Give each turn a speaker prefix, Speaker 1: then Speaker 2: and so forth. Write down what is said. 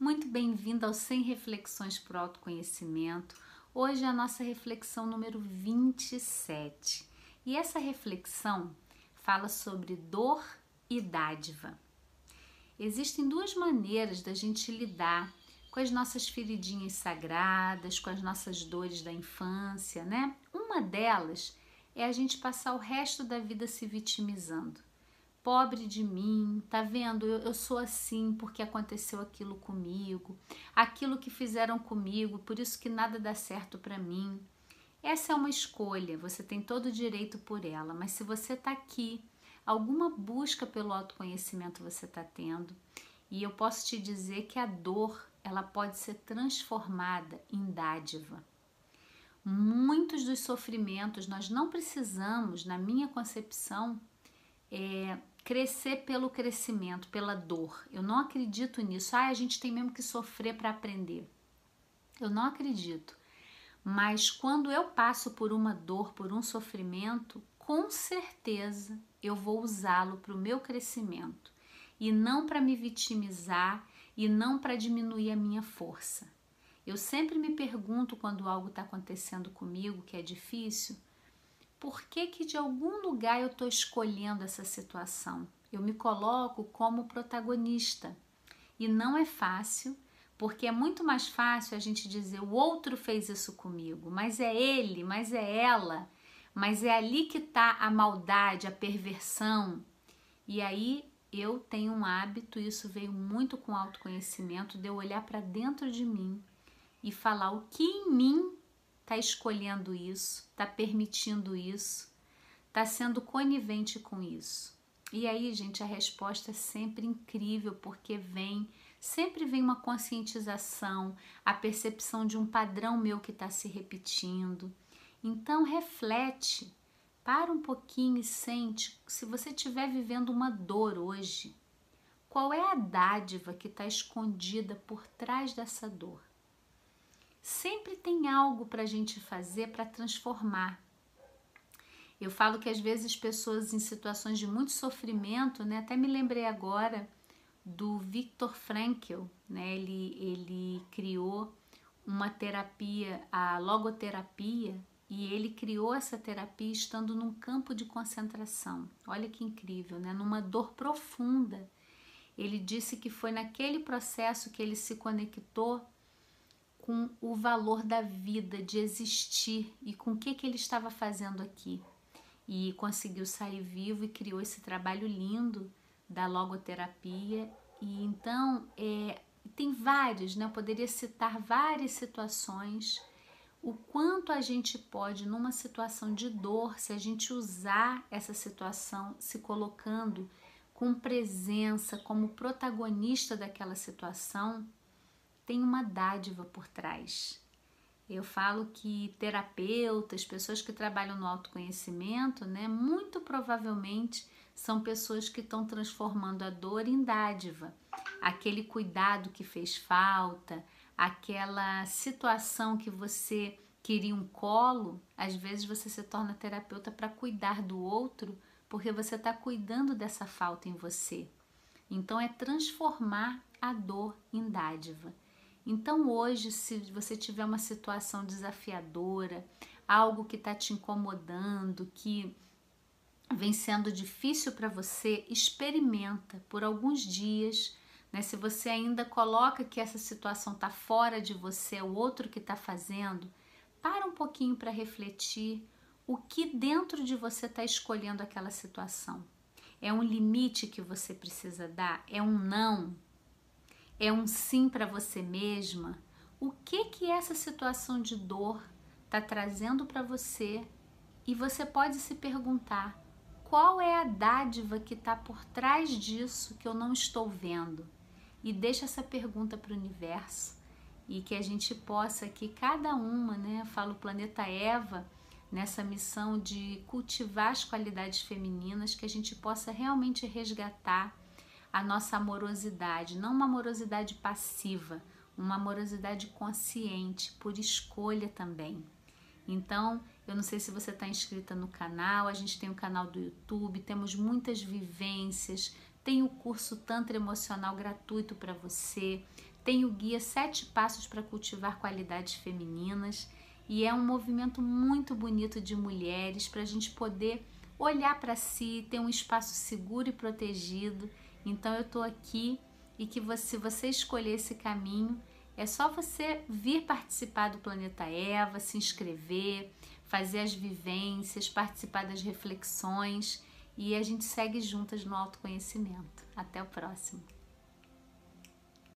Speaker 1: Muito bem-vindo ao 100 Reflexões por Autoconhecimento. Hoje é a nossa reflexão número 27 e essa reflexão fala sobre dor e dádiva. Existem duas maneiras da gente lidar com as nossas feridinhas sagradas, com as nossas dores da infância, né? Uma delas é a gente passar o resto da vida se vitimizando pobre de mim, tá vendo? Eu, eu, sou assim porque aconteceu aquilo comigo, aquilo que fizeram comigo, por isso que nada dá certo para mim. Essa é uma escolha, você tem todo o direito por ela, mas se você tá aqui, alguma busca pelo autoconhecimento você tá tendo, e eu posso te dizer que a dor, ela pode ser transformada em dádiva. Muitos dos sofrimentos nós não precisamos, na minha concepção, é, crescer pelo crescimento, pela dor. Eu não acredito nisso. Ah, a gente tem mesmo que sofrer para aprender. Eu não acredito. Mas quando eu passo por uma dor, por um sofrimento, com certeza eu vou usá-lo para o meu crescimento e não para me vitimizar e não para diminuir a minha força. Eu sempre me pergunto quando algo está acontecendo comigo que é difícil, por que, que de algum lugar eu estou escolhendo essa situação? Eu me coloco como protagonista. E não é fácil, porque é muito mais fácil a gente dizer o outro fez isso comigo, mas é ele, mas é ela, mas é ali que está a maldade, a perversão. E aí eu tenho um hábito, isso veio muito com autoconhecimento, de eu olhar para dentro de mim e falar o que em mim está escolhendo isso, está permitindo isso, está sendo conivente com isso. E aí, gente, a resposta é sempre incrível, porque vem, sempre vem uma conscientização, a percepção de um padrão meu que está se repetindo. Então, reflete, para um pouquinho e sente se você estiver vivendo uma dor hoje. Qual é a dádiva que está escondida por trás dessa dor? Sempre tem algo para a gente fazer para transformar. Eu falo que às vezes pessoas em situações de muito sofrimento, né? Até me lembrei agora do Viktor Frankl, né? Ele, ele criou uma terapia, a logoterapia, e ele criou essa terapia estando num campo de concentração. Olha que incrível, né? Numa dor profunda. Ele disse que foi naquele processo que ele se conectou com o valor da vida, de existir e com o que, que ele estava fazendo aqui. E conseguiu sair vivo e criou esse trabalho lindo da logoterapia. E então, é, tem vários, né? Eu poderia citar várias situações. O quanto a gente pode, numa situação de dor, se a gente usar essa situação, se colocando com presença, como protagonista daquela situação, tem uma dádiva por trás. Eu falo que terapeutas, pessoas que trabalham no autoconhecimento, né, muito provavelmente são pessoas que estão transformando a dor em dádiva. Aquele cuidado que fez falta, aquela situação que você queria um colo, às vezes você se torna terapeuta para cuidar do outro, porque você está cuidando dessa falta em você. Então é transformar a dor em dádiva. Então, hoje, se você tiver uma situação desafiadora, algo que está te incomodando, que vem sendo difícil para você, experimenta por alguns dias. Né? Se você ainda coloca que essa situação está fora de você, é o outro que está fazendo, para um pouquinho para refletir o que dentro de você está escolhendo aquela situação. É um limite que você precisa dar? É um não? É um sim para você mesma, o que que essa situação de dor está trazendo para você? E você pode se perguntar: qual é a dádiva que está por trás disso que eu não estou vendo? E deixa essa pergunta para o universo e que a gente possa que cada uma, né, falo planeta Eva, nessa missão de cultivar as qualidades femininas, que a gente possa realmente resgatar a nossa amorosidade, não uma amorosidade passiva, uma amorosidade consciente, por escolha também. Então, eu não sei se você está inscrita no canal, a gente tem o um canal do YouTube, temos muitas vivências, tem o curso Tantra Emocional gratuito para você, Tem o guia Sete Passos para Cultivar Qualidades Femininas e é um movimento muito bonito de mulheres para a gente poder olhar para si, ter um espaço seguro e protegido. Então eu estou aqui e que você, se você escolher esse caminho, é só você vir participar do Planeta Eva, se inscrever, fazer as vivências, participar das reflexões e a gente segue juntas no autoconhecimento. Até o próximo.